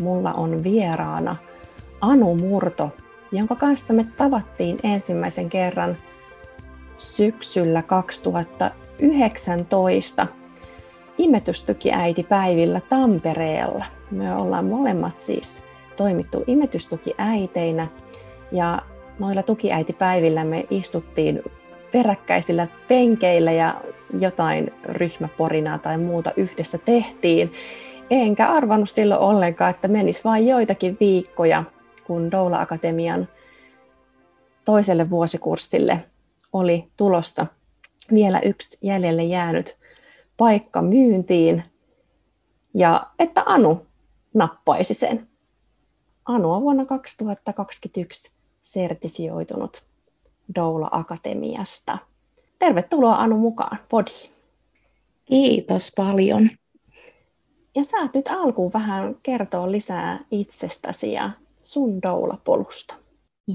mulla on vieraana Anu Murto, jonka kanssa me tavattiin ensimmäisen kerran syksyllä 2019 imetystukiäitipäivillä Tampereella. Me ollaan molemmat siis toimittu imetystukiäiteinä ja noilla tukiäitipäivillä me istuttiin peräkkäisillä penkeillä ja jotain ryhmäporinaa tai muuta yhdessä tehtiin. Enkä arvannut silloin ollenkaan, että menisi vain joitakin viikkoja, kun Doula Akatemian toiselle vuosikurssille oli tulossa vielä yksi jäljelle jäänyt paikka myyntiin ja että Anu nappaisi sen. Anu on vuonna 2021 sertifioitunut Doula Akatemiasta. Tervetuloa Anu mukaan podiin. Kiitos paljon. Ja saat nyt alkuun vähän kertoa lisää itsestäsi ja sun doulapolusta.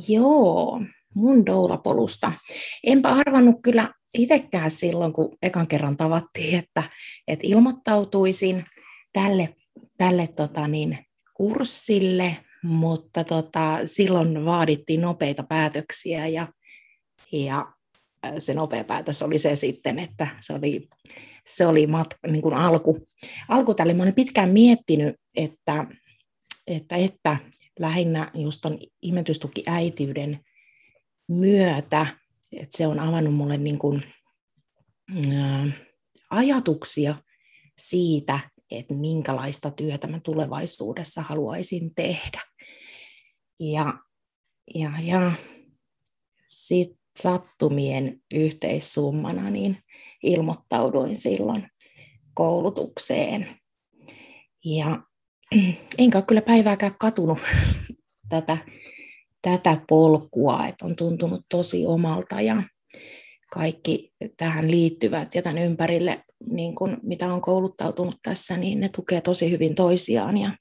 Joo, mun doulapolusta. Enpä arvannut kyllä itsekään silloin, kun ekan kerran tavattiin, että, että ilmoittautuisin tälle, tälle tota niin, kurssille, mutta tota, silloin vaadittiin nopeita päätöksiä ja, ja se nopea päätös oli se sitten, että se oli se oli mat, niin kuin alku, alku tälle. Mä olin pitkään miettinyt, että, että, että lähinnä just ton imetystukiäitiyden myötä, että se on avannut mulle niin kuin, ää, ajatuksia siitä, että minkälaista työtä mä tulevaisuudessa haluaisin tehdä. Ja, ja, ja sitten sattumien yhteissummana, niin ilmoittauduin silloin koulutukseen. Ja enkä ole kyllä päivääkään katunut tätä, tätä polkua, että on tuntunut tosi omalta ja kaikki tähän liittyvät ja tämän ympärille, niin kun, mitä on kouluttautunut tässä, niin ne tukee tosi hyvin toisiaan ja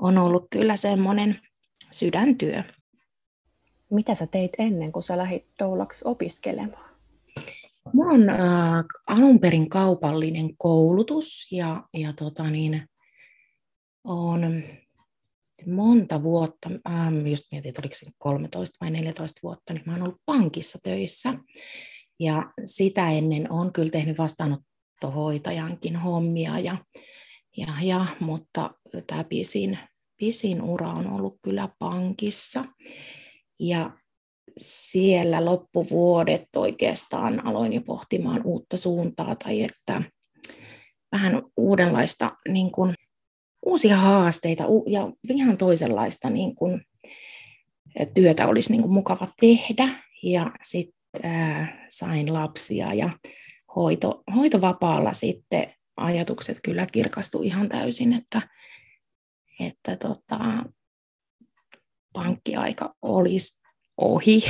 on ollut kyllä semmoinen sydäntyö. Mitä sä teit ennen kuin sä lähdit doulaksi opiskelemaan? Mulla on äh, alun perin kaupallinen koulutus ja, ja tota niin, on monta vuotta, ähm, just mietin, että oliko se 13 vai 14 vuotta, niin mä oon ollut pankissa töissä. Ja sitä ennen on kyllä tehnyt vastaanottohoitajankin hommia, ja, ja, ja, mutta tämä pisin, pisin ura on ollut kyllä pankissa. Ja siellä loppuvuodet oikeastaan aloin jo pohtimaan uutta suuntaa tai että vähän uudenlaista, niin kuin, uusia haasteita ja ihan toisenlaista niin kuin, työtä olisi niin kuin, mukava tehdä. Ja sitten äh, sain lapsia ja hoito, hoitovapaalla sitten ajatukset kyllä kirkastu ihan täysin, että, että tota, pankkiaika olisi ohi.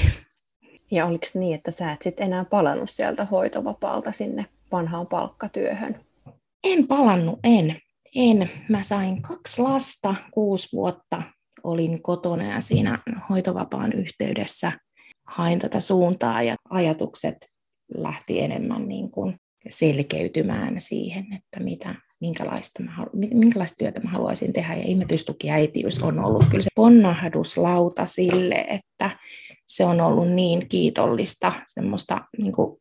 Ja oliko niin, että sä et sitten enää palannut sieltä hoitovapaalta sinne vanhaan palkkatyöhön? En palannut, en. En. Mä sain kaksi lasta, kuusi vuotta olin kotona ja siinä hoitovapaan yhteydessä hain tätä suuntaa ja ajatukset lähti enemmän niin kuin selkeytymään siihen, että mitä, minkälaista, mä, minkälaista työtä mä haluaisin tehdä. Ja imetystukiäitiys on ollut kyllä se ponnahduslauta sille, että se on ollut niin kiitollista, semmoista, niin kuin,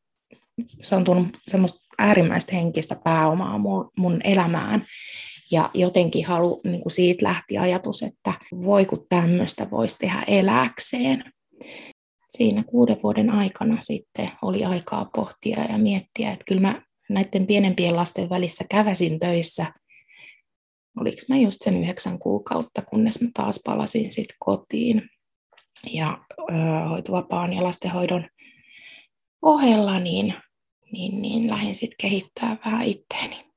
se on tullut semmoista äärimmäistä henkistä pääomaa mun, mun elämään. Ja jotenkin halu, niin kuin siitä lähti ajatus, että voi kun tämmöistä voisi tehdä eläkseen. Siinä kuuden vuoden aikana sitten oli aikaa pohtia ja miettiä, että kyllä mä näiden pienempien lasten välissä käväsin töissä. Oliko mä just sen yhdeksän kuukautta, kunnes mä taas palasin sitten kotiin. Ja ö, hoitovapaan ja lastenhoidon ohella niin, niin, niin lähdin sitten kehittämään vähän itteeni.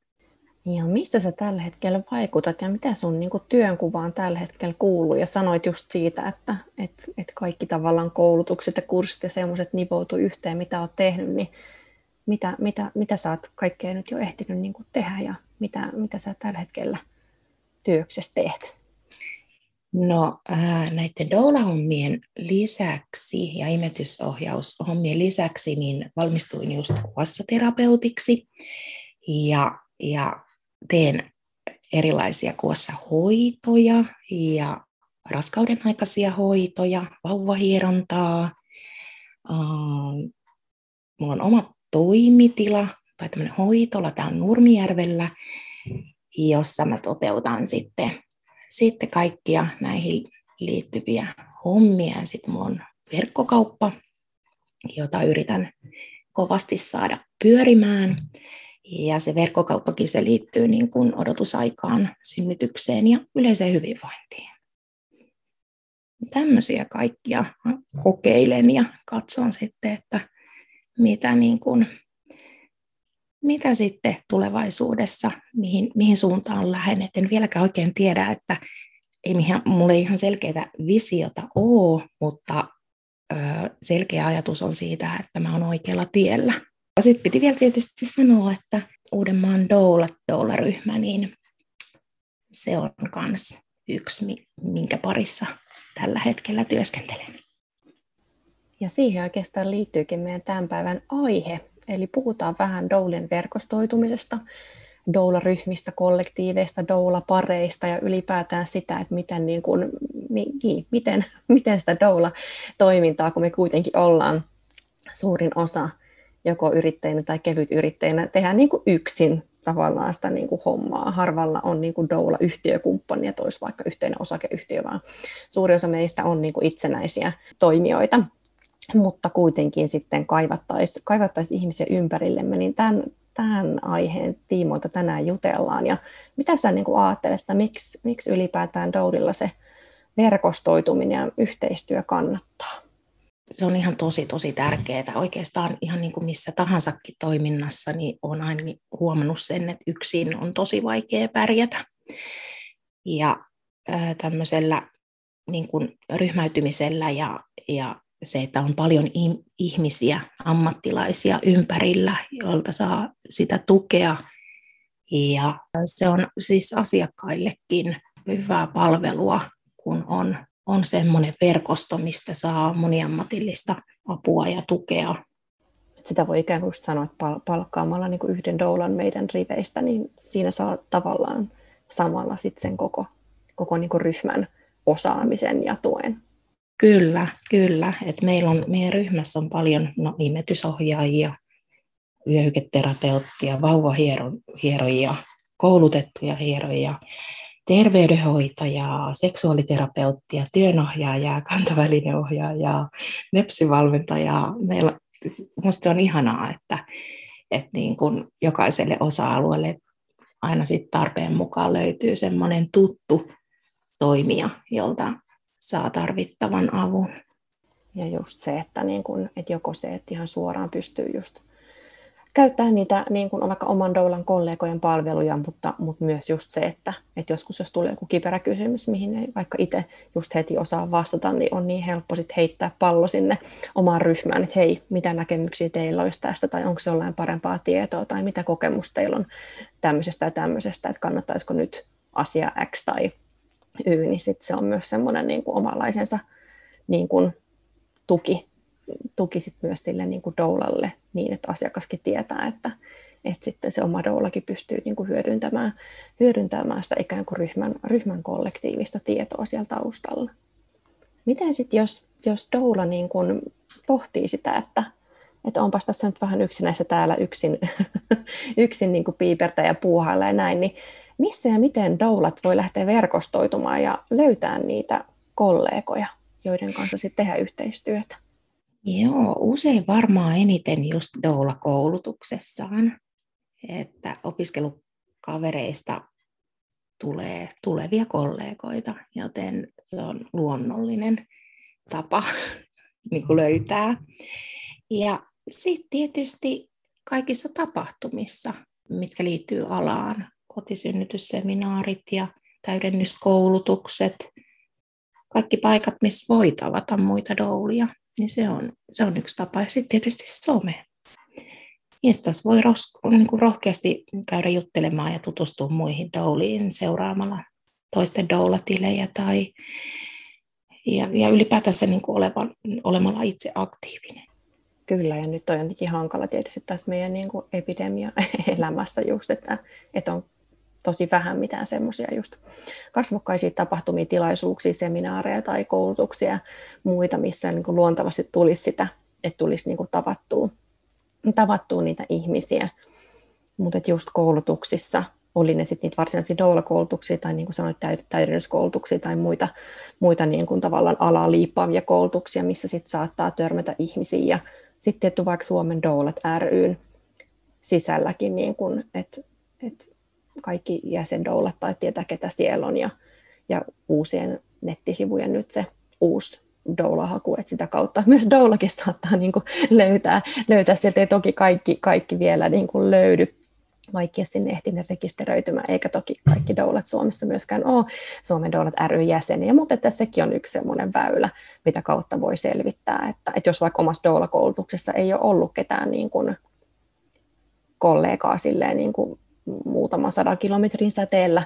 Ja missä sä tällä hetkellä vaikutat ja mitä sun niin työnkuvaan tällä hetkellä kuuluu? Ja sanoit just siitä, että et, et kaikki tavallaan koulutukset ja kurssit ja semmoiset nivoutuu yhteen, mitä oot tehnyt, niin mitä, mitä, mitä sä oot kaikkea nyt jo ehtinyt niin kuin, tehdä ja mitä, mitä sä tällä hetkellä työksessä teet? No ää, näiden doula-hommien lisäksi ja imetysohjaushommien lisäksi niin valmistuin just kuossaterapeutiksi ja, ja teen erilaisia kuossahoitoja ja raskauden aikaisia hoitoja, vauvahierontaa. Uh, mulla on oma toimitila tai tämmöinen hoitola, on Nurmijärvellä, jossa mä toteutan sitten sitten kaikkia näihin liittyviä hommia. Sitten mulla on verkkokauppa, jota yritän kovasti saada pyörimään. Ja se verkkokauppakin se liittyy niin kuin odotusaikaan, synnytykseen ja yleiseen hyvinvointiin. Tämmöisiä kaikkia kokeilen ja katson sitten, että mitä niin kuin mitä sitten tulevaisuudessa, mihin, mihin suuntaan lähden. en vieläkään oikein tiedä, että ei mihin, mulla ei ihan selkeää visiota ole, mutta ö, selkeä ajatus on siitä, että mä oon oikealla tiellä. Sitten piti vielä tietysti sanoa, että Uudenmaan doula, doula-ryhmä, niin se on myös yksi, minkä parissa tällä hetkellä työskentelen. Ja siihen oikeastaan liittyykin meidän tämän päivän aihe, Eli puhutaan vähän doulien verkostoitumisesta, doula-ryhmistä, kollektiiveista, doula-pareista ja ylipäätään sitä, että miten, niin kuin, niin, miten, miten sitä doula-toimintaa, kun me kuitenkin ollaan suurin osa joko yrittäjinä tai kevyt yrittäjinä, tehdään niin kuin yksin tavallaan sitä niin kuin hommaa. Harvalla on niin kuin doula-yhtiökumppani, että olisi vaikka yhteinen osakeyhtiö, vaan suuri osa meistä on niin kuin itsenäisiä toimijoita mutta kuitenkin sitten kaivattaisiin kaivattais ihmisiä ympärillemme, niin tämän, tämän aiheen tiimoilta tänään jutellaan. Ja mitä sä niin kuin ajattelet, että miksi, miksi ylipäätään Doudilla se verkostoituminen ja yhteistyö kannattaa? Se on ihan tosi, tosi tärkeää. Oikeastaan ihan niin kuin missä tahansakin toiminnassa, niin olen aina huomannut sen, että yksin on tosi vaikea pärjätä. Ja tämmöisellä niin kuin ryhmäytymisellä ja, ja se, että on paljon ihmisiä, ammattilaisia ympärillä, joilta saa sitä tukea. Ja se on siis asiakkaillekin hyvää palvelua, kun on, on semmoinen verkosto, mistä saa moniammatillista apua ja tukea. Sitä voi ikään kuin sanoa, että palkkaamalla niin kuin yhden doulan meidän riveistä, niin siinä saa tavallaan samalla sit sen koko, koko niin kuin ryhmän osaamisen ja tuen. Kyllä, kyllä. Et meillä on, meidän ryhmässä on paljon no, imetysohjaajia, vyöhyketerapeuttia, vauvahierojia, koulutettuja hierojia, terveydenhoitajaa, seksuaaliterapeuttia, työnohjaajaa, kantavälineohjaajaa, nepsivalmentajaa. Meillä, minusta on ihanaa, että, että niin kuin jokaiselle osa-alueelle aina sit tarpeen mukaan löytyy semmoinen tuttu toimija, jolta saa tarvittavan avun. Ja just se, että, niin kun, että joko se, että ihan suoraan pystyy just käyttämään niitä niin kuin vaikka oman doulan kollegojen palveluja, mutta, mutta myös just se, että, että joskus jos tulee joku kiperä kysymys, mihin ei vaikka itse just heti osaa vastata, niin on niin helppo sit heittää pallo sinne omaan ryhmään, että hei, mitä näkemyksiä teillä olisi tästä, tai onko se jollain parempaa tietoa, tai mitä kokemusta teillä on tämmöisestä ja tämmöisestä, että kannattaisiko nyt asia X tai Y, niin sit se on myös semmoinen niin kuin omanlaisensa niin kuin tuki, tuki sit myös sille niin kuin doulalle niin, että asiakaskin tietää, että, että sitten se oma doulakin pystyy niin kuin hyödyntämään, hyödyntämään sitä ikään kuin ryhmän, ryhmän kollektiivista tietoa siellä taustalla. Miten sitten, jos, jos doula niin kuin pohtii sitä, että, että onpas tässä nyt vähän yksinäistä täällä yksin, yksin niin kuin piipertä ja puuhailla ja näin, niin missä ja miten doulat voi lähteä verkostoitumaan ja löytää niitä kollegoja, joiden kanssa sitten tehdä yhteistyötä? Joo, usein varmaan eniten just doula-koulutuksessaan, että opiskelukavereista tulee tulevia kollegoita, joten se on luonnollinen tapa niin kuin löytää. Ja sitten tietysti kaikissa tapahtumissa, mitkä liittyy alaan, kotisynnytysseminaarit ja täydennyskoulutukset, kaikki paikat, missä voi tavata muita doulia, niin se on, se on yksi tapa. Ja sitten tietysti some. Instas voi ros, niin kuin rohkeasti käydä juttelemaan ja tutustua muihin douliin seuraamalla toisten doulatilejä tai ja, ja ylipäätänsä niin kuin olevan, olemalla itse aktiivinen. Kyllä, ja nyt on jotenkin hankala tietysti tässä meidän niin kuin epidemia-elämässä just, että, että on tosi vähän mitään semmoisia just kasvokkaisia tapahtumia, tilaisuuksia, seminaareja tai koulutuksia ja muita, missä niin kuin luontavasti tulisi sitä, että tulisi niin kuin tavattua, tavattua niitä ihmisiä. Mutta just koulutuksissa, oli ne sitten niitä varsinaisia doula-koulutuksia tai niin kuin sanoit, täydennyskoulutuksia tai muita, muita niin kuin tavallaan alaa liippaavia koulutuksia, missä sitten saattaa törmätä ihmisiä. Ja sitten tietty vaikka Suomen doulat ryn sisälläkin, niin kuin, että, että kaikki jäsendoulat tai tietää, ketä siellä on, ja, ja uusien nettisivujen nyt se uusi doula-haku, että sitä kautta myös doulakin saattaa niin kuin löytää, löytää sieltä, ei toki kaikki, kaikki vielä niin kuin löydy, vaikka sinne ehtinyt rekisteröitymään, eikä toki kaikki doulat Suomessa myöskään ole. Suomen doulat ry-jäseniä, mutta että sekin on yksi sellainen väylä, mitä kautta voi selvittää, että, että jos vaikka omassa doula-koulutuksessa ei ole ollut ketään niin kuin kollegaa silleen niin kuin muutaman sadan kilometrin säteellä,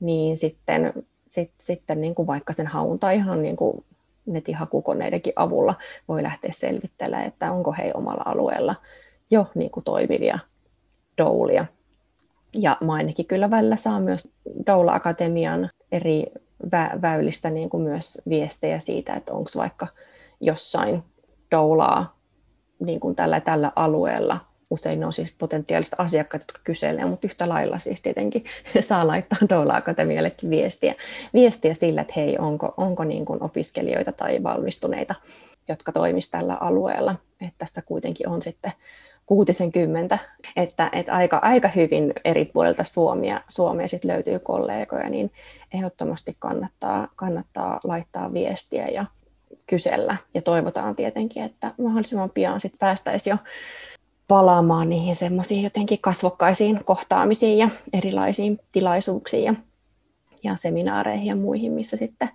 niin sitten, sit, sitten niin kuin vaikka sen haun tai ihan niin kuin netin hakukoneidenkin avulla voi lähteä selvittelemään, että onko he omalla alueella jo niin kuin toimivia doulia. Ja mä ainakin kyllä välillä saa myös Doula Akatemian eri vä- väylistä niin kuin myös viestejä siitä, että onko vaikka jossain doulaa niin kuin tällä, tällä alueella usein ne on siis potentiaaliset asiakkaat, jotka kyselee, mutta yhtä lailla siis tietenkin saa laittaa Doula Akatemiallekin viestiä, viestiä sillä, että hei, onko, onko niin kuin opiskelijoita tai valmistuneita, jotka toimisivat tällä alueella. Että tässä kuitenkin on sitten kuutisen kymmentä, että, että aika, aika hyvin eri puolilta Suomea, Suomea sit löytyy kollegoja, niin ehdottomasti kannattaa, kannattaa laittaa viestiä ja kysellä. Ja toivotaan tietenkin, että mahdollisimman pian sit päästäisiin jo palaamaan niihin semmoisiin jotenkin kasvokkaisiin kohtaamisiin ja erilaisiin tilaisuuksiin ja, ja seminaareihin ja muihin, missä sitten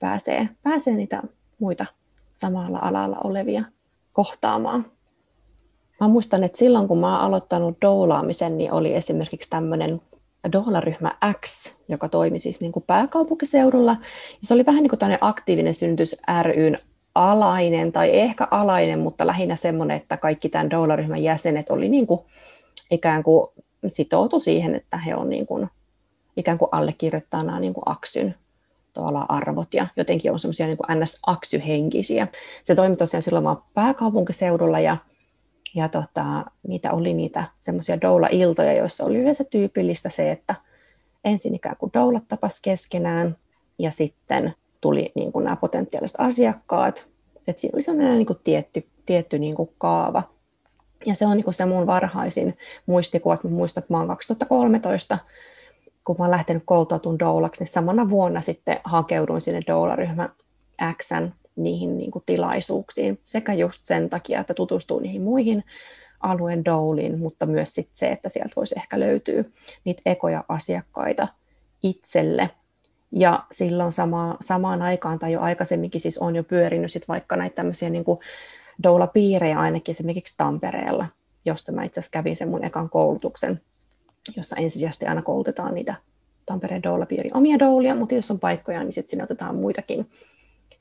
pääsee, pääsee niitä muita samalla alalla olevia kohtaamaan. Mä muistan, että silloin kun mä oon aloittanut doulaamisen, niin oli esimerkiksi tämmöinen doula-ryhmä X, joka toimi siis niin kuin pääkaupunkiseudulla. Ja se oli vähän niin kuin aktiivinen synnytys ryn alainen tai ehkä alainen, mutta lähinnä semmoinen, että kaikki tämän doula-ryhmän jäsenet oli niin kuin ikään kuin sitoutu siihen, että he on niin kuin, ikään kuin allekirjoittaa nämä niin kuin aksyn arvot ja jotenkin on semmoisia niin ns-aksyhenkisiä. Se toimi tosiaan silloin vaan pääkaupunkiseudulla ja, ja tota, niitä oli niitä semmoisia doula-iltoja, joissa oli yleensä tyypillistä se, että ensin ikään kuin doulat tapas keskenään ja sitten tuli niin kuin nämä potentiaaliset asiakkaat. että siinä oli sellainen niin kuin tietty, tietty niin kuin kaava. Ja se on niin kuin se mun varhaisin muistikuva, että muistan, että mä oon 2013, kun mä oon lähtenyt kouluttautumaan doulaksi, niin samana vuonna sitten hakeuduin sinne doula-ryhmä Xn niihin niin kuin tilaisuuksiin, sekä just sen takia, että tutustuu niihin muihin alueen douliin, mutta myös sit se, että sieltä voisi ehkä löytyä niitä ekoja asiakkaita itselle – ja silloin sama, samaan aikaan tai jo aikaisemminkin siis on jo pyörinyt sit vaikka näitä tämmöisiä niin doula-piirejä ainakin esimerkiksi Tampereella, josta mä itse asiassa kävin sen mun ekan koulutuksen, jossa ensisijaisesti aina koulutetaan niitä Tampereen doula-piirin omia doulia, mutta jos on paikkoja, niin sitten sinne otetaan muitakin.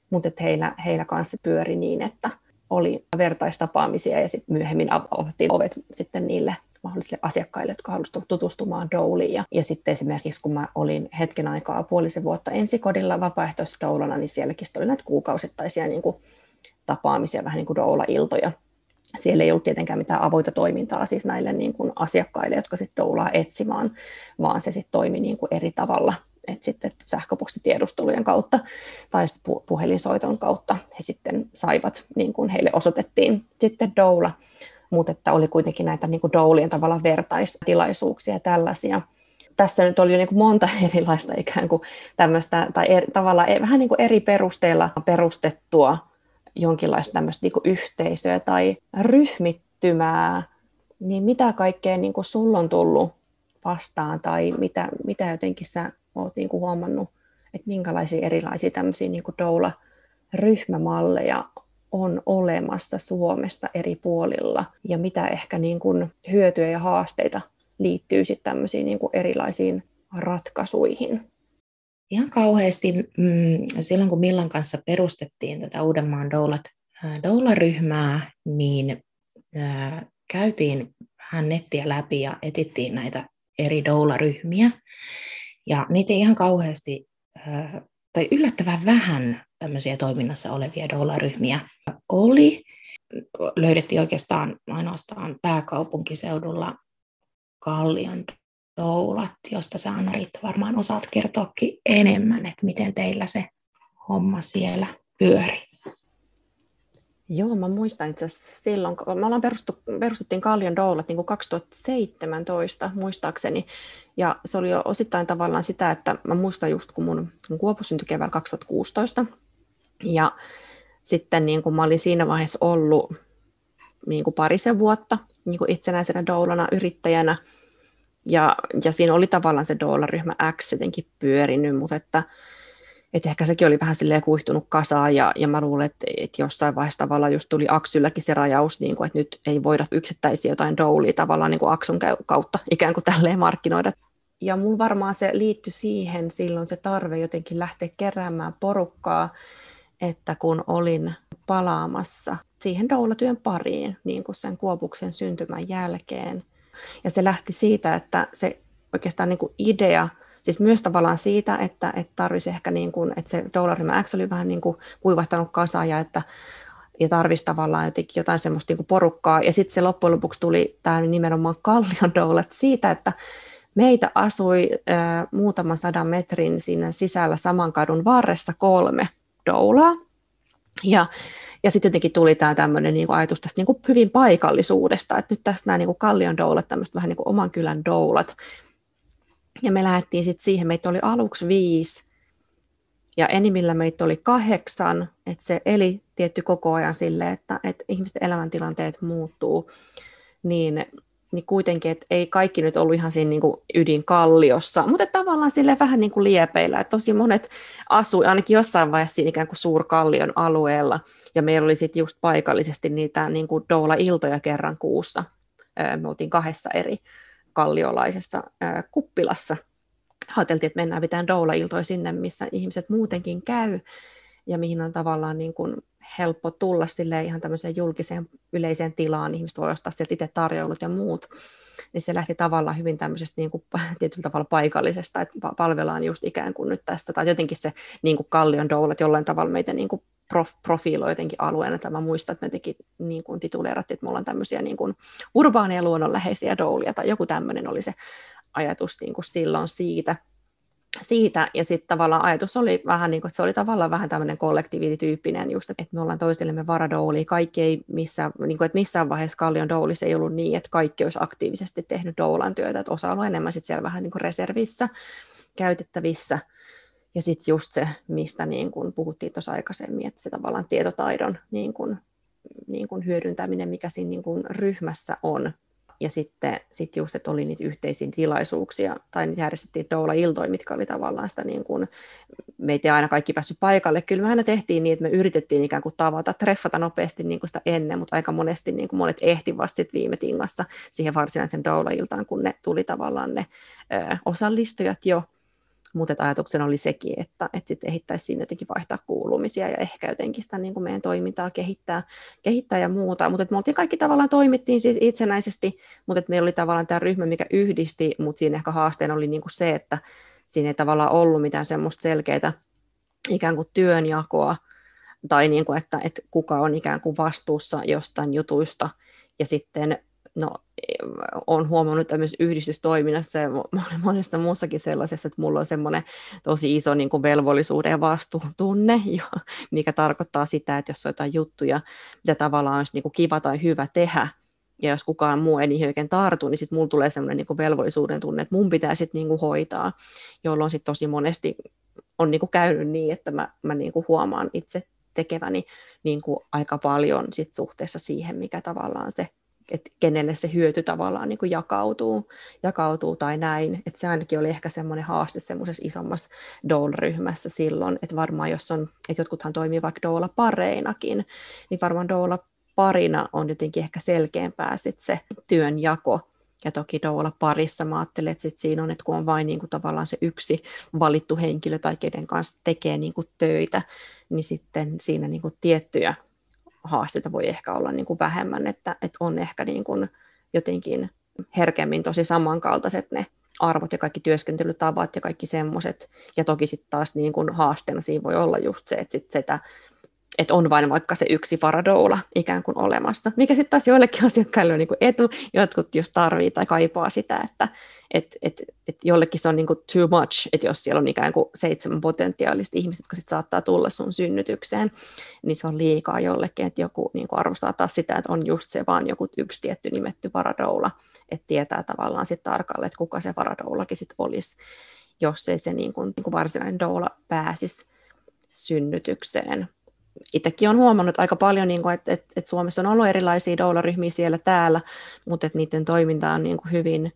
Mutta heillä, heillä kanssa pyöri niin, että oli vertaistapaamisia ja sitten myöhemmin avattiin ovet sitten niille mahdollisille asiakkaille, jotka haluaisivat tutustumaan douliin. Ja, ja sitten esimerkiksi kun mä olin hetken aikaa puolisen vuotta ensikodilla vapaaehtoisdoulana, niin sielläkin oli näitä kuukausittaisia niin kuin, tapaamisia, vähän niin kuin doula-iltoja. Siellä ei ollut tietenkään mitään avoita toimintaa siis näille niin kuin asiakkaille, jotka sitten doulaa etsimään, vaan se sitten toimi niin kuin eri tavalla että sitten sähköpostitiedustelujen kautta tai puhelinsoiton kautta he sitten saivat, niin kuin heille osoitettiin sitten doula mutta että oli kuitenkin näitä niin kuin doulien tavalla vertaistilaisuuksia ja tällaisia. Tässä nyt oli niin kuin monta erilaista ikään kuin tämmöistä, tai eri, tavallaan e, vähän niin kuin eri perusteella perustettua jonkinlaista tämmöistä niin kuin yhteisöä tai ryhmittymää, niin mitä kaikkea niin kuin sulla on tullut vastaan tai mitä, mitä jotenkin sä oot niin kuin huomannut, että minkälaisia erilaisia tämmöisiä niin kuin doula-ryhmämalleja on olemassa Suomessa eri puolilla ja mitä ehkä niin kuin hyötyjä ja haasteita liittyy sitten tämmöisiin niin kuin erilaisiin ratkaisuihin? Ihan kauheasti mm, silloin, kun Millan kanssa perustettiin tätä Uudenmaan doulat, äh, doula-ryhmää, niin äh, käytiin hän nettiä läpi ja etittiin näitä eri doula-ryhmiä. Ja niitä ei ihan kauheasti, äh, tai yllättävän vähän tämmöisiä toiminnassa olevia doula-ryhmiä oli. Löydettiin oikeastaan ainoastaan pääkaupunkiseudulla Kallion doulat, josta sä Anna-Riitta varmaan osaat kertoakin enemmän, että miten teillä se homma siellä pyöri. Joo, mä muistan itse asiassa silloin, kun me ollaan perustu, perustettiin Kallion doulat niin kuin 2017 muistaakseni, ja se oli jo osittain tavallaan sitä, että mä muistan just kun mun, mun Kuopu syntyi keväällä 2016, ja sitten niin kuin mä olin siinä vaiheessa ollut niin kuin parisen vuotta niin kuin itsenäisenä doulana yrittäjänä, ja, ja siinä oli tavallaan se doula-ryhmä X jotenkin pyörinyt, mutta että, että ehkä sekin oli vähän silleen kuihtunut kasaan, ja, ja mä luulen, että, että jossain vaiheessa tavallaan just tuli Aksylläkin se rajaus, niin kuin, että nyt ei voida yksittäisiä jotain doulia tavallaan niin kuin Aksun kautta ikään kuin tälleen markkinoida. Ja mun varmaan se liittyi siihen silloin se tarve jotenkin lähteä keräämään porukkaa, että kun olin palaamassa siihen doulatyön pariin niin kuin sen Kuopuksen syntymän jälkeen, ja se lähti siitä, että se oikeastaan niin kuin idea, siis myös tavallaan siitä, että, että tarvisi ehkä, niin kuin, että se dollaryhmä X oli vähän niin kuin kuivahtanut kasaan ja että ja tarvisi tavallaan jotenkin jotain semmoista niin porukkaa. Ja sitten se loppujen lopuksi tuli tämä nimenomaan Kallion doulat siitä, että meitä asui äh, muutaman sadan metrin siinä sisällä saman kadun varressa kolme doulaa. Ja ja sitten jotenkin tuli tämä tämmöinen niin ajatus tästä niin kuin hyvin paikallisuudesta, että nyt tästä nämä niin kuin kallion doulat, tämmöistä vähän niin kuin oman kylän doulat. Ja me lähdettiin sitten siihen, meitä oli aluksi viisi, ja enimmillä meitä oli kahdeksan, että se eli tietty koko ajan sille, että, että ihmisten elämäntilanteet muuttuu, niin niin kuitenkin, että ei kaikki nyt ollut ihan siinä niin kuin ydinkalliossa, mutta tavallaan sille vähän niin kuin liepeillä, että tosi monet asui ainakin jossain vaiheessa siinä ikään kuin suurkallion alueella, ja meillä oli sitten just paikallisesti niitä niin kuin doula-iltoja kerran kuussa. Me oltiin kahdessa eri kalliolaisessa kuppilassa. Ajateltiin, että mennään pitämään doula-iltoja sinne, missä ihmiset muutenkin käy, ja mihin on tavallaan niin kuin helppo tulla sille ihan tämmöiseen julkiseen yleiseen tilaan, ihmiset voi ostaa sieltä itse tarjoulut ja muut, niin se lähti tavallaan hyvin tämmöisestä niin kuin, tietyllä tavalla paikallisesta, että palvellaan just ikään kuin nyt tässä, tai jotenkin se niin kuin Kallion doulat jollain tavalla meitä niin kuin prof, profiiloi jotenkin alueena, että mä muistan, että me jotenkin niin kuin tituleerattiin, että me ollaan tämmöisiä niin kuin urbaaneja luonnonläheisiä doulia, tai joku tämmöinen oli se ajatus niin kuin silloin siitä, siitä, ja sitten tavallaan ajatus oli vähän niin kuin, että se oli tavallaan vähän tämmöinen kollektiivityyppinen just, että me ollaan toisillemme varadouli, kaikki ei missään, niin kuin, että missään vaiheessa Kallion doulis ei ollut niin, että kaikki olisi aktiivisesti tehnyt doulan työtä, että osa on enemmän sitten siellä vähän niin kuin reservissä käytettävissä, ja sitten just se, mistä niin kuin puhuttiin tuossa aikaisemmin, että se tavallaan tietotaidon niin kuin, niin kuin hyödyntäminen, mikä siinä niin kuin ryhmässä on, ja sitten sit just, että oli niitä yhteisiä tilaisuuksia, tai niitä järjestettiin doula-iltoja, mitkä oli tavallaan sitä niin kuin, meitä ei aina kaikki päässyt paikalle. Kyllä me aina tehtiin niin, että me yritettiin ikään kuin tavata, treffata nopeasti niin kuin sitä ennen, mutta aika monesti niin kuin monet ehti vasta viime tingassa siihen varsinaisen doula-iltaan, kun ne tuli tavallaan ne ö, osallistujat jo, mutta ajatuksena oli sekin, että, että sitten ehittäisi siinä jotenkin vaihtaa kuulumisia ja ehkä jotenkin sitä niin kuin meidän toimintaa kehittää, kehittää ja muuta. Mutta me oltiin kaikki tavallaan toimittiin siis itsenäisesti, mutta että meillä oli tavallaan tämä ryhmä, mikä yhdisti, mutta siinä ehkä haasteena oli niin kuin se, että siinä ei tavallaan ollut mitään semmoista selkeää ikään kuin työnjakoa, tai niin kuin, että, että kuka on ikään kuin vastuussa jostain jutuista, ja sitten no, olen huomannut tämmöisessä yhdistystoiminnassa ja monessa muussakin sellaisessa, että mulla on semmoinen tosi iso niin kuin velvollisuuden ja vastuutunne, mikä tarkoittaa sitä, että jos on jotain juttuja, mitä tavallaan olisi niin kuin kiva tai hyvä tehdä, ja jos kukaan muu ei niihin oikein tartu, niin sitten mulla tulee semmoinen niin velvollisuuden tunne, että mun pitää sitten niin kuin hoitaa, jolloin sitten tosi monesti on niin kuin käynyt niin, että mä, mä niin kuin huomaan itse tekeväni niin kuin aika paljon sit suhteessa siihen, mikä tavallaan se että kenelle se hyöty tavallaan niin kuin jakautuu, jakautuu tai näin. Että se ainakin oli ehkä semmoinen haaste semmoisessa isommassa doula-ryhmässä silloin, että varmaan jos on, että jotkuthan toimii vaikka doula-pareinakin, niin varmaan doula-parina on jotenkin ehkä selkeämpää sit se työnjako, ja toki doula parissa mä ajattelen, että sit siinä on, että kun on vain niin kuin tavallaan se yksi valittu henkilö tai kenen kanssa tekee niin kuin töitä, niin sitten siinä niin kuin tiettyjä haasteita voi ehkä olla niin kuin vähemmän, että, että on ehkä niin kuin jotenkin herkemmin tosi samankaltaiset ne arvot ja kaikki työskentelytavat ja kaikki semmoiset. Ja toki sitten taas niin kuin haasteena siinä voi olla just se, että sit sitä että on vain vaikka se yksi varadoula ikään kuin olemassa, mikä sitten taas joillekin asiakkaille on niin kuin etu, jotkut just tarvii tai kaipaa sitä, että et, et, et jollekin se on niin kuin too much, että jos siellä on ikään kuin seitsemän potentiaalista ihmistä, jotka sitten saattaa tulla sun synnytykseen, niin se on liikaa jollekin, että joku niin kuin arvostaa taas sitä, että on just se vaan joku yksi tietty nimetty varadoula, että tietää tavallaan sitten tarkalleen, että kuka se varadoulakin sitten olisi, jos ei se niin kuin, niin kuin varsinainen doula pääsisi synnytykseen itsekin olen huomannut aika paljon, niin kuin, että, että, että Suomessa on ollut erilaisia doularyhmiä siellä täällä, mutta että niiden toiminta on niin kuin hyvin,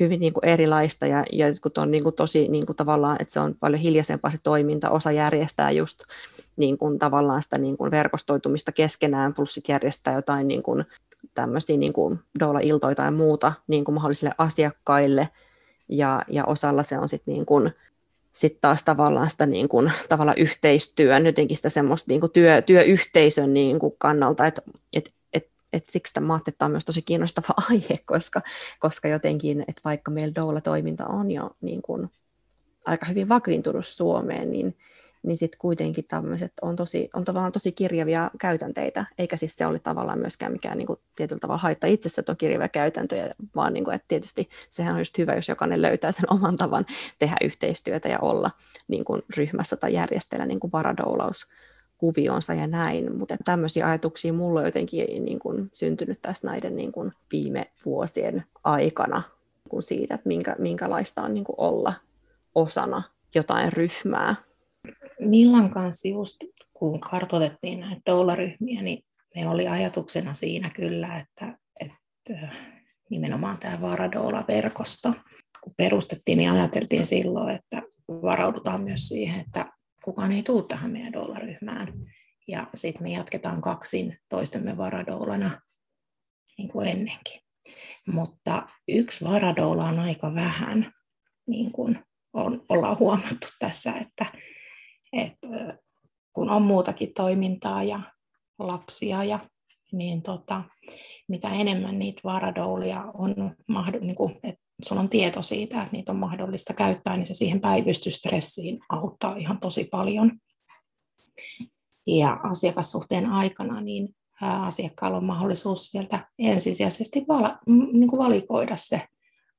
hyvin niin kuin erilaista ja, ja kun on niin kuin tosi niin kuin tavallaan, että se on paljon hiljaisempaa se toiminta, osa järjestää just niin kuin tavallaan sitä niin kuin verkostoitumista keskenään, plus järjestää jotain niin kuin tämmöisiä niin kuin doula-iltoja tai muuta niin kuin mahdollisille asiakkaille, ja, ja osalla se on sitten niin kuin sitten taas tavallaan sitä niin kuin, tavallaan yhteistyön, jotenkin sitä semmoista niin kuin työ, työyhteisön niin kuin kannalta, että et, et, et siksi tämä että on myös tosi kiinnostava aihe, koska, koska jotenkin, että vaikka meillä doula-toiminta on jo niin kuin, aika hyvin vakiintunut Suomeen, niin, niin sitten kuitenkin tämmöiset on, tosi, on tavallaan tosi kirjavia käytänteitä, eikä siis se ole tavallaan myöskään mikään niin kuin, tietyllä tavalla haitta itsessä, että on kirjavia käytäntöjä, vaan niin kuin, että tietysti sehän on just hyvä, jos jokainen löytää sen oman tavan tehdä yhteistyötä ja olla niin kuin, ryhmässä tai järjestellä niin kuin varadoulaus kuvionsa ja näin, mutta tämmöisiä ajatuksia mulla on jotenkin niin kuin, syntynyt tässä näiden niin kuin, viime vuosien aikana kuin siitä, että minkä, minkälaista on niin kuin, olla osana jotain ryhmää, Millan kanssa just kun kartoitettiin näitä doularyhmiä, niin meillä oli ajatuksena siinä kyllä, että, että nimenomaan tämä Varadoula-verkosto, kun perustettiin, niin ajateltiin silloin, että varaudutaan myös siihen, että kukaan ei tule tähän meidän doularyhmään. Ja sitten me jatketaan kaksin toistemme varadoulana niin kuin ennenkin. Mutta yksi varadoula on aika vähän, niin kuin on, ollaan huomattu tässä, että että kun on muutakin toimintaa ja lapsia ja niin tota, mitä enemmän niitä varadoulia on, niin kuin, että sulla on tieto siitä, että niitä on mahdollista käyttää, niin se siihen päivystystressiin auttaa ihan tosi paljon. Ja asiakassuhteen aikana niin asiakkaalla on mahdollisuus sieltä ensisijaisesti vala, niin kuin valikoida se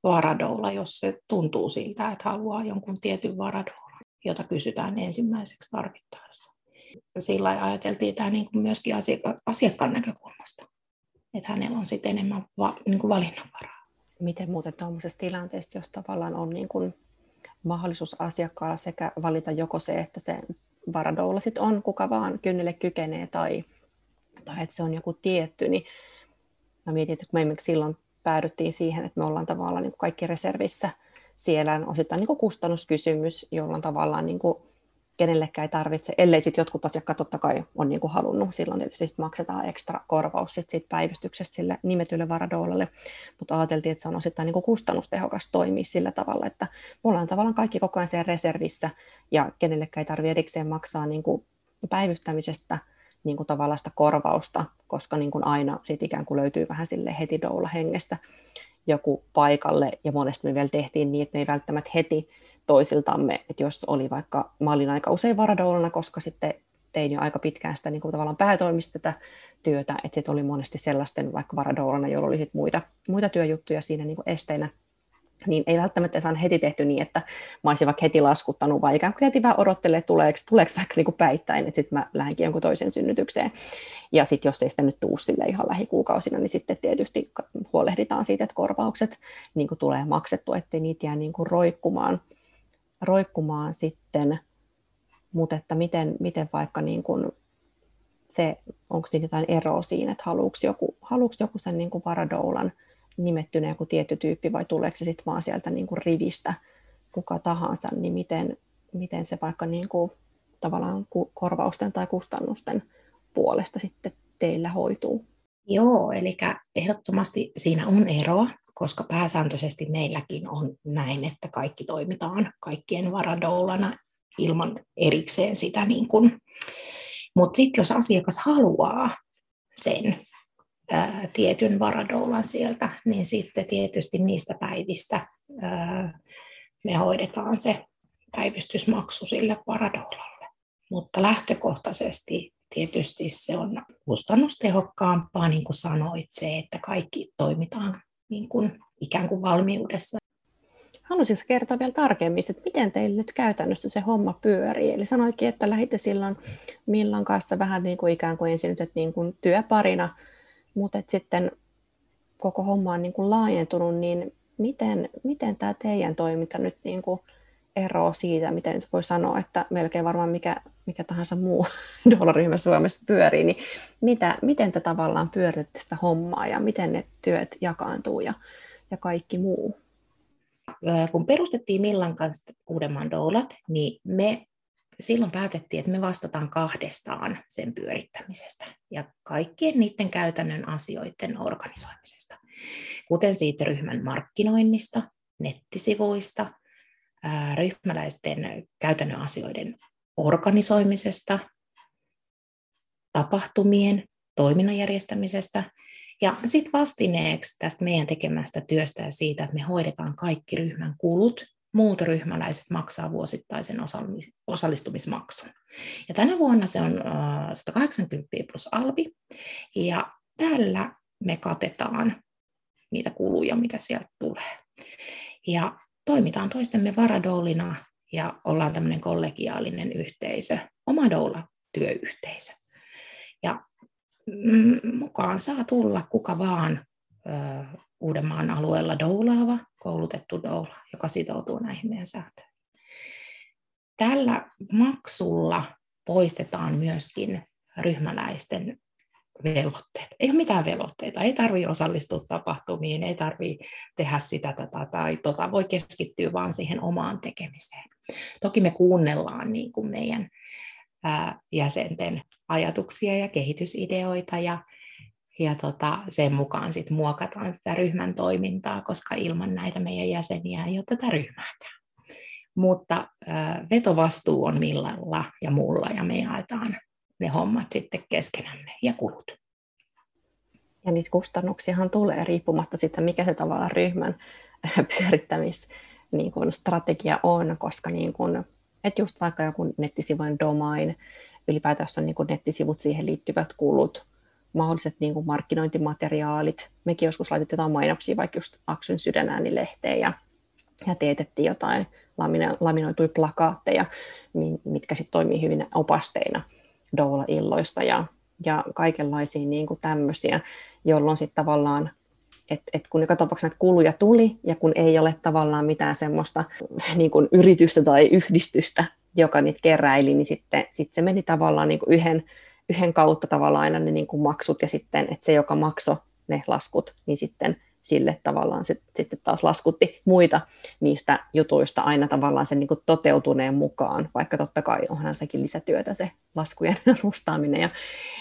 varadoula, jos se tuntuu siltä, että haluaa jonkun tietyn varadoulan jota kysytään ensimmäiseksi tarvittaessa. Sillä ajateltiin tämä niin kuin myöskin asiakka- asiakkaan näkökulmasta, että hänellä on sitten enemmän va- niin kuin valinnanvaraa. Miten muuten tuollaisessa tilanteessa, jos tavallaan on niin kuin mahdollisuus asiakkaalla sekä valita joko se, että se varadoula sit on kuka vaan kynnelle kykenee tai, tai että se on joku tietty, niin mä mietin, että kun me silloin päädyttiin siihen, että me ollaan tavallaan niin kaikki reservissä – siellä on osittain niin kuin kustannuskysymys, jolloin tavallaan niin kuin kenellekään ei tarvitse, ellei sitten jotkut asiakkaat totta kai on niin kuin halunnut, silloin tietysti maksetaan ekstra korvaus sit siitä päivystyksestä sille nimetylle varadoulalle, mutta ajateltiin, että se on osittain niin kuin kustannustehokas toimia sillä tavalla, että me ollaan tavallaan kaikki koko ajan siellä reservissä ja kenellekään ei tarvitse erikseen maksaa niin kuin päivystämisestä niin kuin tavallaan sitä korvausta, koska niin kuin aina sit ikään kuin löytyy vähän sille heti doula hengessä joku paikalle, ja monesti me vielä tehtiin niin, että me ei välttämättä heti toisiltamme, että jos oli vaikka, mä olin aika usein varadoulana, koska sitten tein jo aika pitkään sitä niin kuin tavallaan päätoimista tätä työtä, että sitten oli monesti sellaisten vaikka varadoulana, joilla oli sit muita, muita työjuttuja siinä niin kuin esteinä, niin ei välttämättä saa heti tehty niin, että mä olisin vaikka heti laskuttanut, vaan ikään kuin heti vähän odottelee, että tuleeko, tuleeko vaikka niin kuin päittäin, että sitten mä lähdenkin jonkun toisen synnytykseen. Ja sitten jos ei sitä nyt tuu sille ihan lähikuukausina, niin sitten tietysti huolehditaan siitä, että korvaukset niin kuin tulee maksettua, ettei niitä jää niin kuin roikkumaan, roikkumaan sitten. Mutta että miten, miten vaikka niin kuin se, onko siinä jotain eroa siinä, että haluuko joku, haluuko joku sen niin kuin varadoulan nimettyneen joku tietty tyyppi vai tuleeko se sitten vaan sieltä niin kuin rivistä kuka tahansa, niin miten, miten se vaikka niin kuin, tavallaan korvausten tai kustannusten puolesta sitten teillä hoituu? Joo, eli ehdottomasti siinä on eroa, koska pääsääntöisesti meilläkin on näin, että kaikki toimitaan kaikkien varadoulana ilman erikseen sitä. Niin. Mutta sitten jos asiakas haluaa sen tietyn varadoulan sieltä, niin sitten tietysti niistä päivistä me hoidetaan se päivystysmaksu sille varadoulalle. Mutta lähtökohtaisesti tietysti se on kustannustehokkaampaa, niin kuin sanoit, se, että kaikki toimitaan niin kuin ikään kuin valmiudessa. Haluaisitko kertoa vielä tarkemmin, että miten teillä nyt käytännössä se homma pyörii? Eli sanoikin, että lähditte silloin Millan kanssa vähän niin kuin ikään kuin ensin nyt että niin kuin työparina, mutta sitten koko homma on niin kuin laajentunut, niin miten, miten tämä teidän toiminta nyt niin kuin eroa siitä, miten nyt voi sanoa, että melkein varmaan mikä, mikä tahansa muu dollariryhmä Suomessa pyörii, niin mitä, miten te tavallaan pyöritätte sitä hommaa ja miten ne työt jakaantuu ja, ja kaikki muu? Kun perustettiin Millan kanssa Uudenmaan doulat, niin me silloin päätettiin, että me vastataan kahdestaan sen pyörittämisestä ja kaikkien niiden käytännön asioiden organisoimisesta, kuten siitä ryhmän markkinoinnista, nettisivuista, ryhmäläisten käytännön asioiden organisoimisesta, tapahtumien, toiminnan järjestämisestä ja sitten vastineeksi tästä meidän tekemästä työstä ja siitä, että me hoidetaan kaikki ryhmän kulut, muut ryhmäläiset maksaa vuosittaisen osallistumismaksun. Ja tänä vuonna se on 180 plus alvi, ja tällä me katetaan niitä kuluja, mitä sieltä tulee. Ja toimitaan toistemme varadoulina ja ollaan tämmöinen kollegiaalinen yhteisö, oma doula-työyhteisö. Ja mm, mukaan saa tulla kuka vaan ö, Uudenmaan alueella doulaava, koulutettu doula, joka sitoutuu näihin meidän sääntöihin. Tällä maksulla poistetaan myöskin ryhmäläisten velvoitteet. Ei ole mitään velvoitteita, ei tarvitse osallistua tapahtumiin, ei tarvitse tehdä sitä tätä tai tota, voi keskittyä vaan siihen omaan tekemiseen. Toki me kuunnellaan niin kuin meidän ää, jäsenten ajatuksia ja kehitysideoita ja, ja tota, sen mukaan sit muokataan tätä ryhmän toimintaa, koska ilman näitä meidän jäseniä ei ole tätä ryhmääkään. Mutta ää, vetovastuu on millalla ja muulla ja me jaetaan ne hommat sitten keskenämme ja kulut. Ja niitä kustannuksiahan tulee riippumatta siitä, mikä se tavallaan ryhmän pyörittämis niin kuin strategia on, koska niin kuin, että just vaikka joku nettisivujen domain, ylipäätään on niin kuin nettisivut, siihen liittyvät kulut, mahdolliset niin kuin markkinointimateriaalit. Mekin joskus laitettiin jotain mainoksia, vaikka just Aksyn sydänäänilehteen ja, ja teetettiin jotain lamino, laminoituja plakaatteja, mitkä sitten toimii hyvin opasteina doula-illoissa ja, ja kaikenlaisia niin kuin tämmöisiä, jolloin sitten tavallaan että et kun joka tapauksessa näitä kuluja tuli, ja kun ei ole tavallaan mitään semmoista niin kuin yritystä tai yhdistystä, joka niitä keräili, niin sitten sit se meni tavallaan niin kuin yhden, yhden kautta tavallaan aina ne niin kuin maksut, ja sitten, että se, joka maksoi ne laskut, niin sitten sille tavallaan sit, sitten taas laskutti muita niistä jutuista aina tavallaan sen niin kuin toteutuneen mukaan, vaikka totta kai onhan sekin lisätyötä se laskujen rustaaminen ja,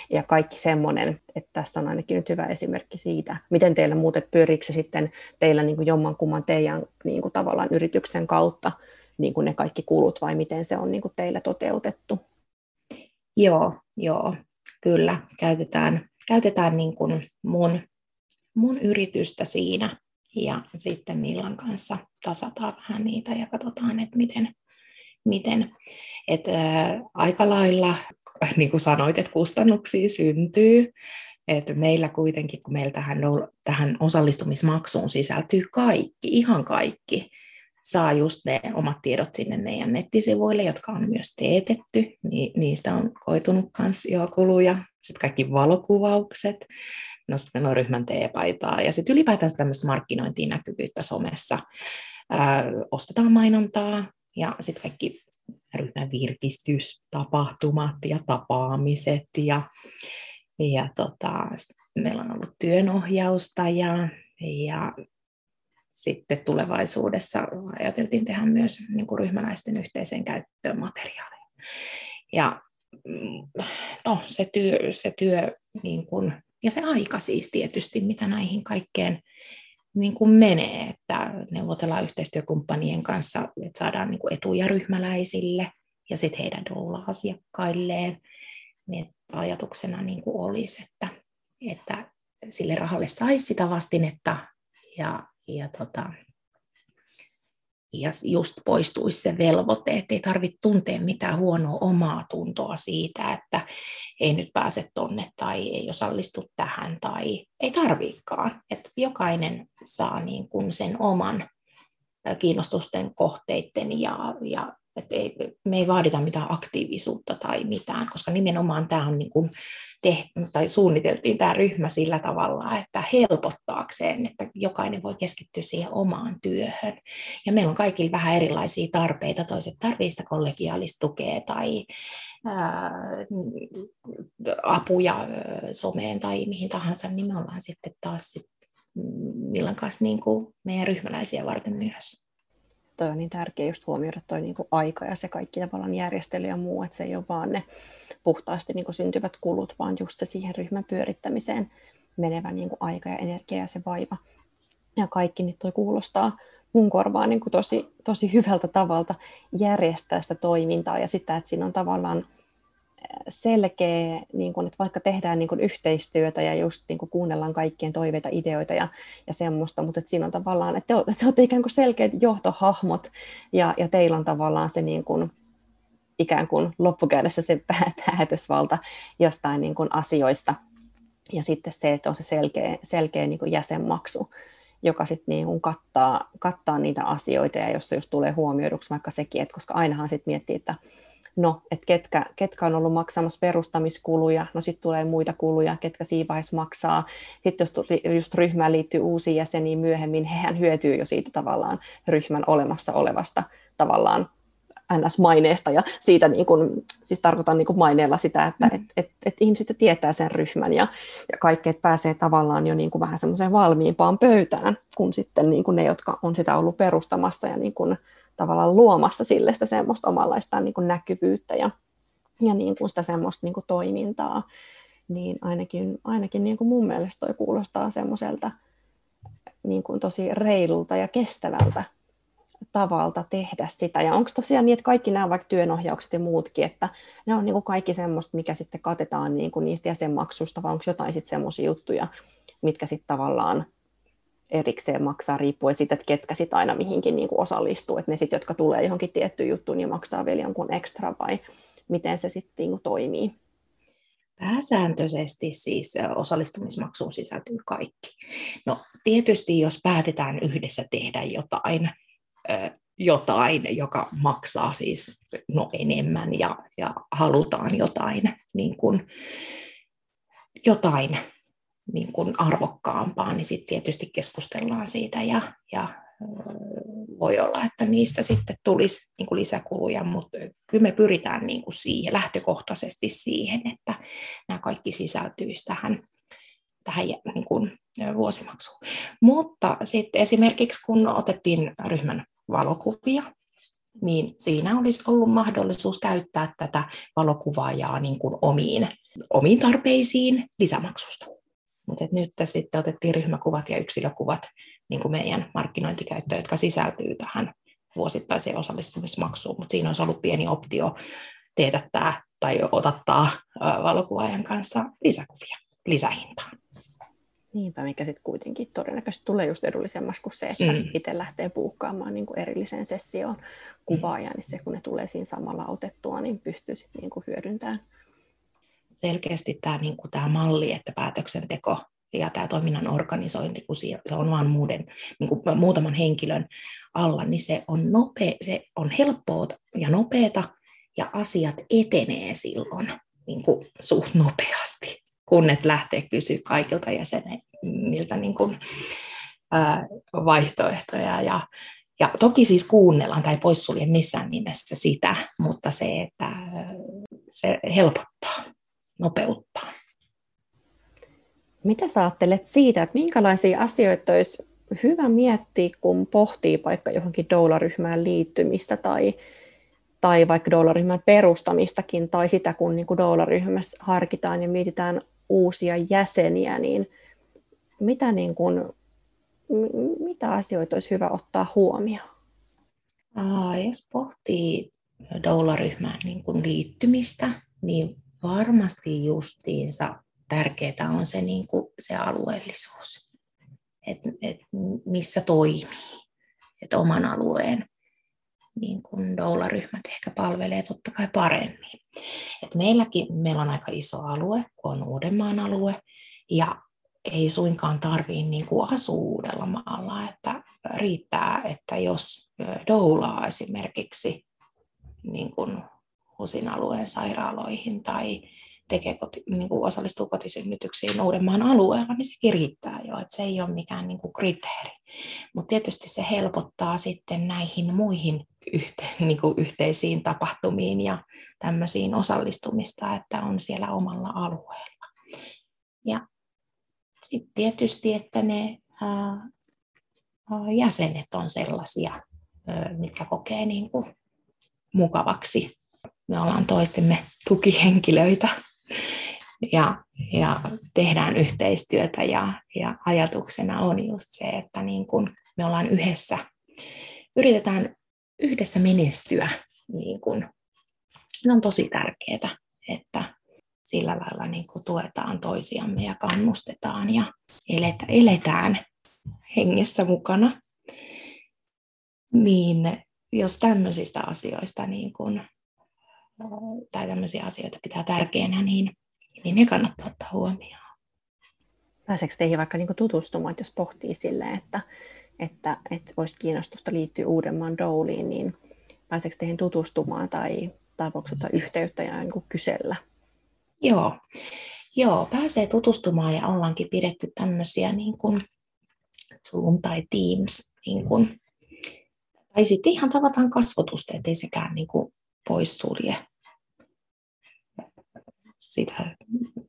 ja kaikki semmoinen, että tässä on ainakin nyt hyvä esimerkki siitä, miten teillä muutet pyöriikö se sitten teillä niin kuin jommankumman teidän niin kuin tavallaan yrityksen kautta niin kuin ne kaikki kulut vai miten se on niin kuin teillä toteutettu? Joo, joo, kyllä. Käytetään, käytetään niin kuin mun mun yritystä siinä ja sitten Millan kanssa tasataan vähän niitä ja katsotaan, että miten, miten. Et, ää, aika lailla, niin kuin sanoit, että kustannuksia syntyy, et meillä kuitenkin, kun meillä tähän, tähän osallistumismaksuun sisältyy kaikki, ihan kaikki, saa just ne omat tiedot sinne meidän nettisivuille, jotka on myös teetetty. Ni, niistä on koitunut myös jo kuluja. Sitten kaikki valokuvaukset, no sitten on ryhmän teepaitaa ja sitten ylipäätään tämmöistä markkinointia näkyvyyttä somessa. Ää, ostetaan mainontaa ja sitten kaikki ryhmän virkistystapahtumat ja tapaamiset ja, ja tota, meillä on ollut työnohjausta ja, ja sitten tulevaisuudessa ajateltiin tehdä myös niin kuin ryhmäläisten yhteiseen käyttöön materiaaleja. Ja mm, no, se työ, se työ niin kuin, ja se aika siis tietysti, mitä näihin kaikkeen niin kuin menee, että neuvotellaan yhteistyökumppanien kanssa, että saadaan niin kuin etuja ryhmäläisille ja sitten heidän doula-asiakkailleen. Niin ajatuksena niin kuin olisi, että, että sille rahalle saisi sitä vastinetta ja, ja tota, ja just poistuisi se velvoite, että ei tarvitse tuntea mitään huonoa omaa tuntoa siitä, että ei nyt pääse tonne tai ei osallistu tähän tai ei tarviikaan. Että jokainen saa niin kuin sen oman kiinnostusten kohteiden ja, ja että ei, me ei vaadita mitään aktiivisuutta tai mitään, koska nimenomaan tämä on niin kuin tehty, tai suunniteltiin tämä ryhmä sillä tavalla, että helpottaakseen, että jokainen voi keskittyä siihen omaan työhön. Ja meillä on kaikilla vähän erilaisia tarpeita, toiset tarvitsevat sitä kollegiaalista tukea tai ää, apuja someen tai mihin tahansa, niin me ollaan sitten taas sit, milloin kanssa niin kuin meidän ryhmäläisiä varten myös toi on niin tärkeä just huomioida toi niin kuin aika ja se kaikki tavallaan järjestely ja muu, että se ei ole vaan ne puhtaasti niin kuin syntyvät kulut, vaan just se siihen ryhmän pyörittämiseen menevä niin kuin aika ja energia ja se vaiva. Ja kaikki niin toi kuulostaa mun korvaan niin kuin tosi, tosi hyvältä tavalta järjestää sitä toimintaa ja sitä, että siinä on tavallaan selkeä, niin kun, että vaikka tehdään niin kun yhteistyötä ja just niin kun kuunnellaan kaikkien toiveita, ideoita ja, ja semmoista, mutta että siinä on tavallaan, että te, te olette ikään kuin selkeät johtohahmot ja, ja teillä on tavallaan se niin kun, ikään kuin loppukädessä se päätösvalta jostain niin kun asioista. Ja sitten se, että on se selkeä, selkeä niin kun jäsenmaksu, joka sitten niin kattaa, kattaa niitä asioita ja jos se just tulee huomioiduksi vaikka sekin, että koska ainahan sitten miettii, että no, että ketkä, ketkä on ollut maksamassa perustamiskuluja, no sitten tulee muita kuluja, ketkä siinä vaiheessa maksaa. Sitten jos just ryhmään liittyy uusia jäseniä myöhemmin, hehän hyötyy jo siitä tavallaan ryhmän olemassa olevasta tavallaan NS-maineesta ja siitä niin kuin, siis tarkoitan niin kuin maineella sitä, että mm. et, et, et ihmiset jo tietää sen ryhmän ja, ja kaikki, että pääsee tavallaan jo niin kuin vähän semmoiseen valmiimpaan pöytään kuin sitten niin kuin ne, jotka on sitä ollut perustamassa ja niin kuin, tavallaan luomassa sille sitä semmoista omanlaista niin kuin näkyvyyttä ja, ja niin kuin sitä semmoista niin kuin toimintaa, niin ainakin, ainakin niin kuin mun mielestä toi kuulostaa semmoiselta niin kuin tosi reilulta ja kestävältä tavalta tehdä sitä. Ja onko tosiaan niin, että kaikki nämä vaikka työnohjaukset ja muutkin, että ne on niin kuin kaikki semmoista, mikä sitten katetaan niin kuin niistä jäsenmaksuista, vai onko jotain sitten semmoisia juttuja, mitkä sitten tavallaan erikseen maksaa riippuen siitä, että ketkä sitten aina mihinkin niin kuin osallistuu, että ne sitten, jotka tulee johonkin tiettyyn juttuun, niin maksaa vielä jonkun ekstra vai miten se sitten niin kuin toimii? Pääsääntöisesti siis osallistumismaksuun sisältyy kaikki. No tietysti jos päätetään yhdessä tehdä jotain, jotain, joka maksaa siis no enemmän ja, ja halutaan jotain, niin kuin, jotain niin kuin arvokkaampaa, niin sitten tietysti keskustellaan siitä ja, ja voi olla, että niistä sitten tulisi niin kuin lisäkuluja, mutta kyllä me pyritään niin kuin siihen, lähtökohtaisesti siihen, että nämä kaikki sisältyisi tähän, tähän niin kuin vuosimaksuun. Mutta sitten esimerkiksi kun otettiin ryhmän valokuvia, niin siinä olisi ollut mahdollisuus käyttää tätä valokuvaajaa niin kuin omiin, omiin tarpeisiin lisämaksusta. Mutta nyt sitten otettiin ryhmäkuvat ja yksilökuvat niin kuin meidän markkinointikäyttöön, jotka sisältyy tähän vuosittaiseen osallistumismaksuun, mutta siinä olisi ollut pieni optio teetättää tai otattaa valokuvaajan kanssa lisäkuvia lisähintaan. Niinpä, mikä sitten kuitenkin todennäköisesti tulee just edullisemmaksi kuin se, että mm. itse lähtee puukkaamaan niin kuin erilliseen sessioon kuvaajan, niin se kun ne tulee siinä samalla otettua, niin pystyy sitten niin hyödyntämään selkeästi tämä, niin kuin tämä malli, että päätöksenteko ja tämä toiminnan organisointi, kun se on vain muuden, niin kuin muutaman henkilön alla, niin se on, nopea, se on helppoa ja nopeata, ja asiat etenee silloin niin kuin suht nopeasti, kun et lähtee kysyä kaikilta jäseniltä niin kuin, ää, vaihtoehtoja. Ja, Ja toki siis kuunnellaan tai poissulje missään nimessä sitä, mutta se, että se helpottaa, nopeuttaa. Mitä sä ajattelet siitä, että minkälaisia asioita olisi hyvä miettiä, kun pohtii vaikka johonkin doularyhmään liittymistä tai, tai vaikka doularyhmän perustamistakin, tai sitä, kun niin doularyhmässä harkitaan ja mietitään uusia jäseniä, niin mitä, niin kuin, mitä asioita olisi hyvä ottaa huomioon? Aa, jos pohtii doularyhmään niin kuin liittymistä, niin varmasti justiinsa tärkeää on se, niin kuin, se alueellisuus, että et missä toimii, että oman alueen niin kuin doularyhmät ehkä palvelee totta kai paremmin. Et meilläkin meillä on aika iso alue, kun on Uudenmaan alue, ja ei suinkaan tarvitse niin kuin asua Uudellamaalla, että riittää, että jos doulaa esimerkiksi niin kuin HUSin alueen sairaaloihin tai tekee koti, niin kuin osallistuu kotisynnytyksiin Uudenmaan alueella, niin se riittää jo, että se ei ole mikään niin kuin kriteeri. Mutta tietysti se helpottaa sitten näihin muihin yhte, niin kuin yhteisiin tapahtumiin ja tämmöisiin osallistumista, että on siellä omalla alueella. Ja sitten tietysti, että ne ää, jäsenet on sellaisia, mitkä kokee niin kuin mukavaksi. Me ollaan toistemme tukihenkilöitä ja, ja tehdään yhteistyötä ja, ja ajatuksena on just se, että niin kun me ollaan yhdessä, yritetään yhdessä menestyä, niin kun, se on tosi tärkeää, että sillä lailla niin kuin tuetaan toisiamme ja kannustetaan ja eletään hengessä mukana. Niin jos tämmöisistä asioista niin kun, tai tämmöisiä asioita pitää tärkeänä, niin niin ne kannattaa ottaa huomioon. Pääseekö teihin vaikka niinku tutustumaan, että jos pohtii silleen, että, että, että olisi kiinnostusta liittyä Uudenmaan douliin, niin pääseekö teihin tutustumaan tai, tai voiko ottaa yhteyttä ja niin kysellä? Joo. Joo, pääsee tutustumaan ja ollaankin pidetty tämmöisiä niin kuin Zoom tai Teams, niin kuin, tai sitten ihan tavataan kasvotusta, ettei sekään niin kuin poissulje sitä.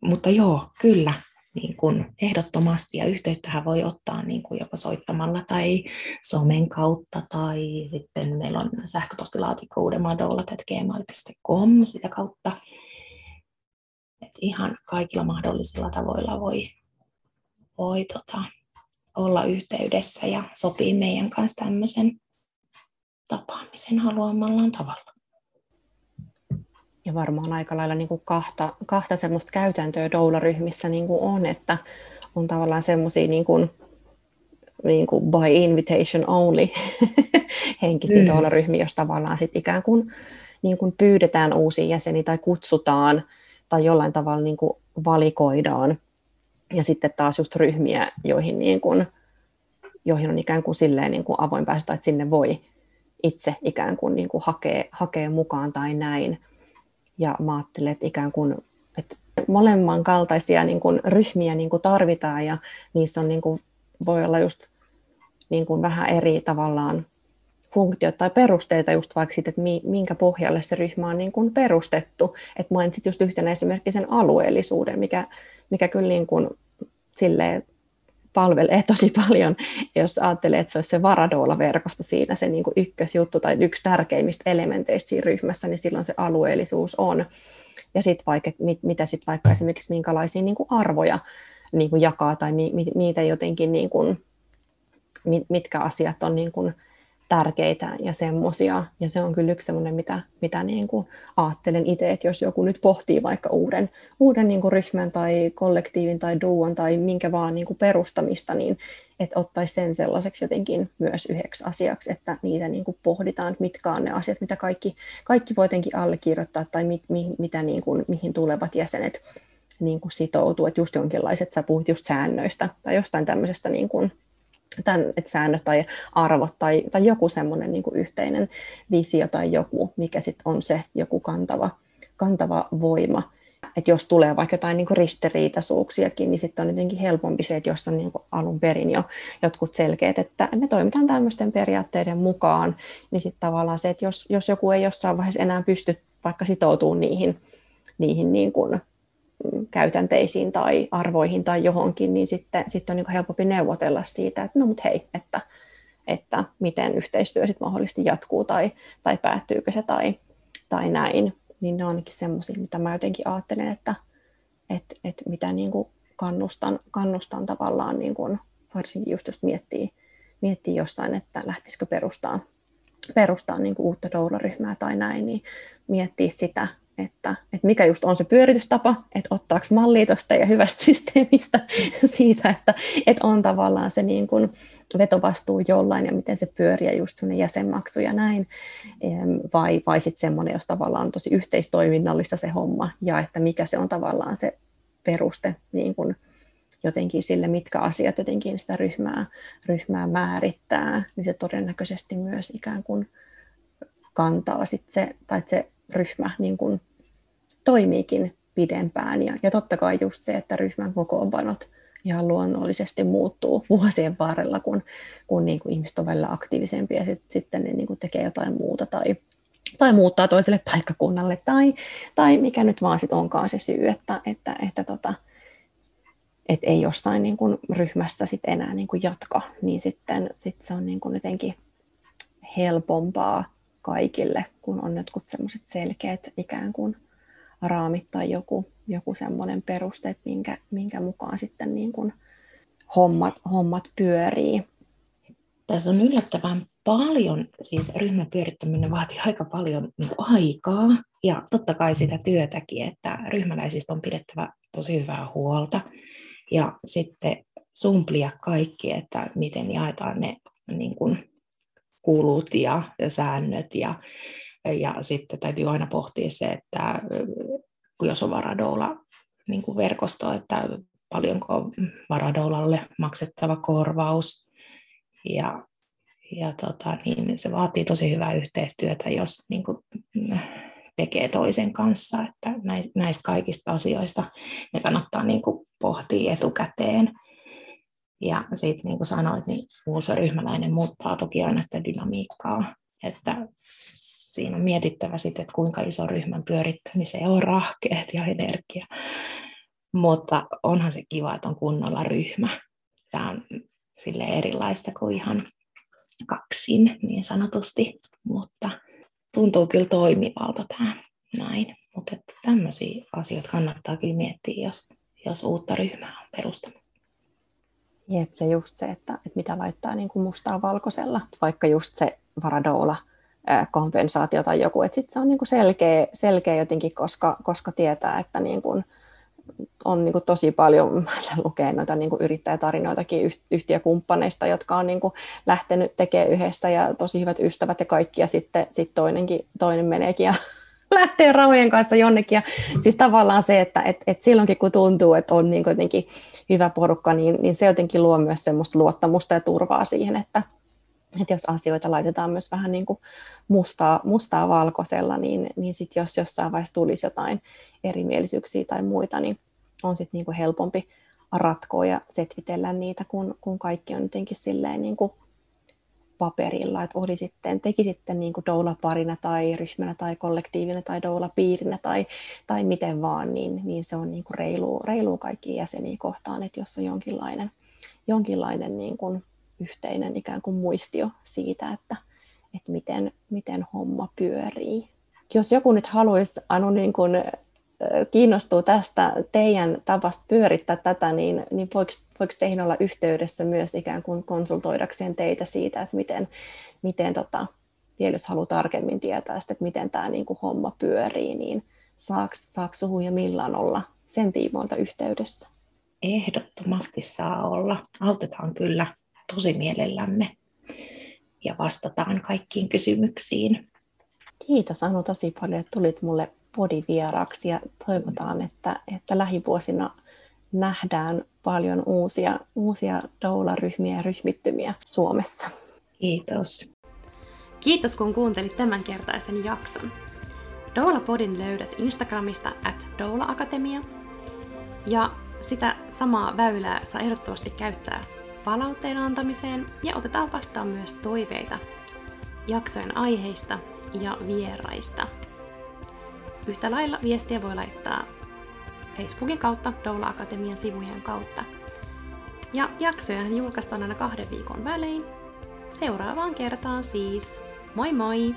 Mutta joo, kyllä, niin kuin ehdottomasti. Ja yhteyttähän voi ottaa niin kuin joko soittamalla tai somen kautta tai sitten meillä on sähköpostilaatikko uudemadolla.gmail.com sitä kautta. Et ihan kaikilla mahdollisilla tavoilla voi, voi tota, olla yhteydessä ja sopii meidän kanssa tämmöisen tapaamisen haluamallaan tavalla. Ja varmaan aika lailla niin kuin kahta, kahta semmoista käytäntöä doularyhmissä niin kuin on, että on tavallaan semmoisia niin kuin, niin kuin by invitation only henkisiä mm. doularyhmiä, jos tavallaan sit ikään kuin, niin kuin pyydetään uusia jäseniä tai kutsutaan tai jollain tavalla niin kuin valikoidaan. Ja sitten taas just ryhmiä, joihin, niin kuin, joihin on ikään kuin silleen niin kuin avoin pääsy, tai että sinne voi itse ikään kuin, niin kuin hakea, hakea mukaan tai näin. Ja mä ajattelen, että ikään kuin että molemman kaltaisia niin kuin ryhmiä niin kuin tarvitaan ja niissä on, niin kuin, voi olla just niin kuin vähän eri tavallaan funktiot tai perusteita just vaikka siitä, että minkä pohjalle se ryhmä on niin kuin perustettu. Että mainitsit just yhtenä esimerkiksi sen alueellisuuden, mikä, mikä kyllä niin kuin silleen palvelee tosi paljon, jos ajattelee, että se olisi se Varadola-verkosto siinä se niin kuin ykkösjuttu tai yksi tärkeimmistä elementeistä siinä ryhmässä, niin silloin se alueellisuus on. Ja sitten vaikka, mit, mitä sitten vaikka esimerkiksi minkälaisia niin kuin arvoja niin kuin jakaa tai mi, mi, niitä jotenkin, niin kuin, mitkä asiat on niin kuin, tärkeitä ja semmoisia. Ja se on kyllä yksi semmoinen, mitä, mitä niin kuin ajattelen itse, että jos joku nyt pohtii vaikka uuden, uuden niin kuin ryhmän tai kollektiivin tai duon tai minkä vaan niin kuin perustamista, niin että ottaisi sen sellaiseksi jotenkin myös yhdeksi asiaksi, että niitä niin kuin pohditaan, että mitkä on ne asiat, mitä kaikki, kaikki voi jotenkin allekirjoittaa tai mit, mi, mitä niin kuin, mihin tulevat jäsenet niin kuin sitoutuu, että just jonkinlaiset, sä puhut just säännöistä tai jostain tämmöisestä niin kuin, tämän, että säännöt tai arvot tai, tai joku semmoinen niin yhteinen visio tai joku, mikä sitten on se joku kantava, kantava voima. että jos tulee vaikka jotain niin ristiriitaisuuksiakin, niin sitten on jotenkin helpompi se, että jos on niin alun perin jo jotkut selkeät, että me toimitaan tämmöisten periaatteiden mukaan, niin sitten tavallaan se, että jos, jos joku ei jossain vaiheessa enää pysty vaikka sitoutumaan niihin, niihin niin kuin käytänteisiin tai arvoihin tai johonkin, niin sitten, sitten on niin helpompi neuvotella siitä, että no mut hei, että, että miten yhteistyö sitten mahdollisesti jatkuu tai, tai päättyykö se tai, tai näin. Niin ne on ainakin semmoisia, mitä mä jotenkin ajattelen, että, että, että mitä niin kuin kannustan, kannustan tavallaan niin kuin, varsinkin just jos miettii, miettii jostain, että lähtisikö perustaa, perustaa niin kuin uutta doula-ryhmää tai näin, niin miettiä sitä, että, että mikä just on se pyöritystapa, että ottaako mallia tuosta ja hyvästä systeemistä siitä, että, että on tavallaan se niin kuin vetovastuu jollain ja miten se pyörii ja just sellainen jäsenmaksu ja näin, vai, vai sitten semmoinen, jos tavallaan on tosi yhteistoiminnallista se homma ja että mikä se on tavallaan se peruste niin kuin jotenkin sille, mitkä asiat jotenkin sitä ryhmää, ryhmää määrittää, niin se todennäköisesti myös ikään kuin kantaa sit se, tai se ryhmä niin kuin toimiikin pidempään. Ja, ja totta kai just se, että ryhmän kokoonpanot ihan luonnollisesti muuttuu vuosien varrella, kun, kun niin kuin ihmiset on välillä aktiivisempia ja sit, sitten ne niin kuin tekee jotain muuta tai, tai muuttaa toiselle paikkakunnalle tai, tai mikä nyt vaan sit onkaan se syy, että, että, että tota, et ei jossain niin kuin ryhmässä sit enää niin kuin jatka, niin sitten sit se on niin kuin jotenkin helpompaa kaikille, kun on jotkut semmoiset selkeät ikään kuin raamit tai joku, joku semmoinen peruste, minkä, minkä mukaan sitten niin kuin hommat, hommat pyörii. Tässä on yllättävän paljon, siis ryhmän pyörittäminen vaatii aika paljon niin aikaa ja totta kai sitä työtäkin, että ryhmäläisistä on pidettävä tosi hyvää huolta ja sitten sumplia kaikki, että miten jaetaan ne niin kuin kulut ja, ja säännöt ja, ja sitten täytyy aina pohtia se, että jos on varadoula niin kuin verkosto, että paljonko varadoulalle maksettava korvaus. Ja, ja tota, niin se vaatii tosi hyvää yhteistyötä, jos niin kuin, tekee toisen kanssa, että näistä kaikista asioista ne kannattaa niin kuin pohtia etukäteen ja sitten niin kuin sanoit, niin uusi ryhmäläinen muuttaa toki aina sitä dynamiikkaa, että siinä on mietittävä sitten, että kuinka iso ryhmän pyörittämiseen on rahkeet ja energia. Mutta onhan se kiva, että on kunnolla ryhmä. Tämä on sille erilaista kuin ihan kaksin niin sanotusti, mutta tuntuu kyllä toimivalta tämä näin. Mutta tämmöisiä asioita kannattaa kyllä miettiä, jos, jos uutta ryhmää on perustamassa. Jep, ja just se, että, että mitä laittaa niin kuin mustaa valkoisella, vaikka just se varadoula kompensaatio tai joku, että sitten se on niin kuin selkeä, selkeä jotenkin, koska, koska tietää, että niin kuin on niin kuin tosi paljon lukee noita niin kuin yrittäjätarinoitakin yhtiökumppaneista, jotka on niin kuin lähtenyt tekemään yhdessä ja tosi hyvät ystävät ja kaikki, ja sitten sit toinenkin, toinen meneekin ja lähtee rahojen kanssa jonnekin. Ja siis tavallaan se, että et, et silloinkin kun tuntuu, että on niin jotenkin hyvä porukka, niin, niin se jotenkin luo myös semmoista luottamusta ja turvaa siihen, että, että jos asioita laitetaan myös vähän niin kuin mustaa, mustaa valkoisella, niin, niin sit jos jossain vaiheessa tulisi jotain erimielisyyksiä tai muita, niin on sitten niin helpompi ratkoa ja setvitellä niitä, kun, kun kaikki on jotenkin silleen niin kuin paperilla, että oli sitten, teki sitten niin kuin doula-parina tai ryhmänä tai kollektiivina tai doula-piirinä tai, tai miten vaan, niin, niin se on niin kuin reilu, reilu kaikkiin jäseniä kohtaan, että jos on jonkinlainen, jonkinlainen niin kuin yhteinen ikään kuin muistio siitä, että, että miten, miten homma pyörii. Jos joku nyt haluaisi Anu niin kuin kiinnostuu tästä teidän tavasta pyörittää tätä, niin, niin voiko, voiko teihin olla yhteydessä myös ikään kuin konsultoidakseen teitä siitä, että miten, miten tota, vielä jos haluaa tarkemmin tietää sitä, että miten tämä niin kuin homma pyörii, niin saako, saako suhu ja milloin olla sen tiimoilta yhteydessä? Ehdottomasti saa olla. Autetaan kyllä tosi mielellämme ja vastataan kaikkiin kysymyksiin. Kiitos Anu tosi paljon, että tulit mulle podivieraksi ja toivotaan, että, että lähivuosina nähdään paljon uusia, uusia doula-ryhmiä ja ryhmittymiä Suomessa. Kiitos. Kiitos kun kuuntelit tämänkertaisen jakson. Doula-podin löydät Instagramista at Doula Akatemia. Ja sitä samaa väylää saa ehdottomasti käyttää palautteen antamiseen ja otetaan vastaan myös toiveita jaksojen aiheista ja vieraista. Yhtä lailla viestiä voi laittaa Facebookin kautta, Doula Akatemian sivujen kautta. Ja jaksoja julkaistaan aina kahden viikon välein. Seuraavaan kertaan siis. Moi moi!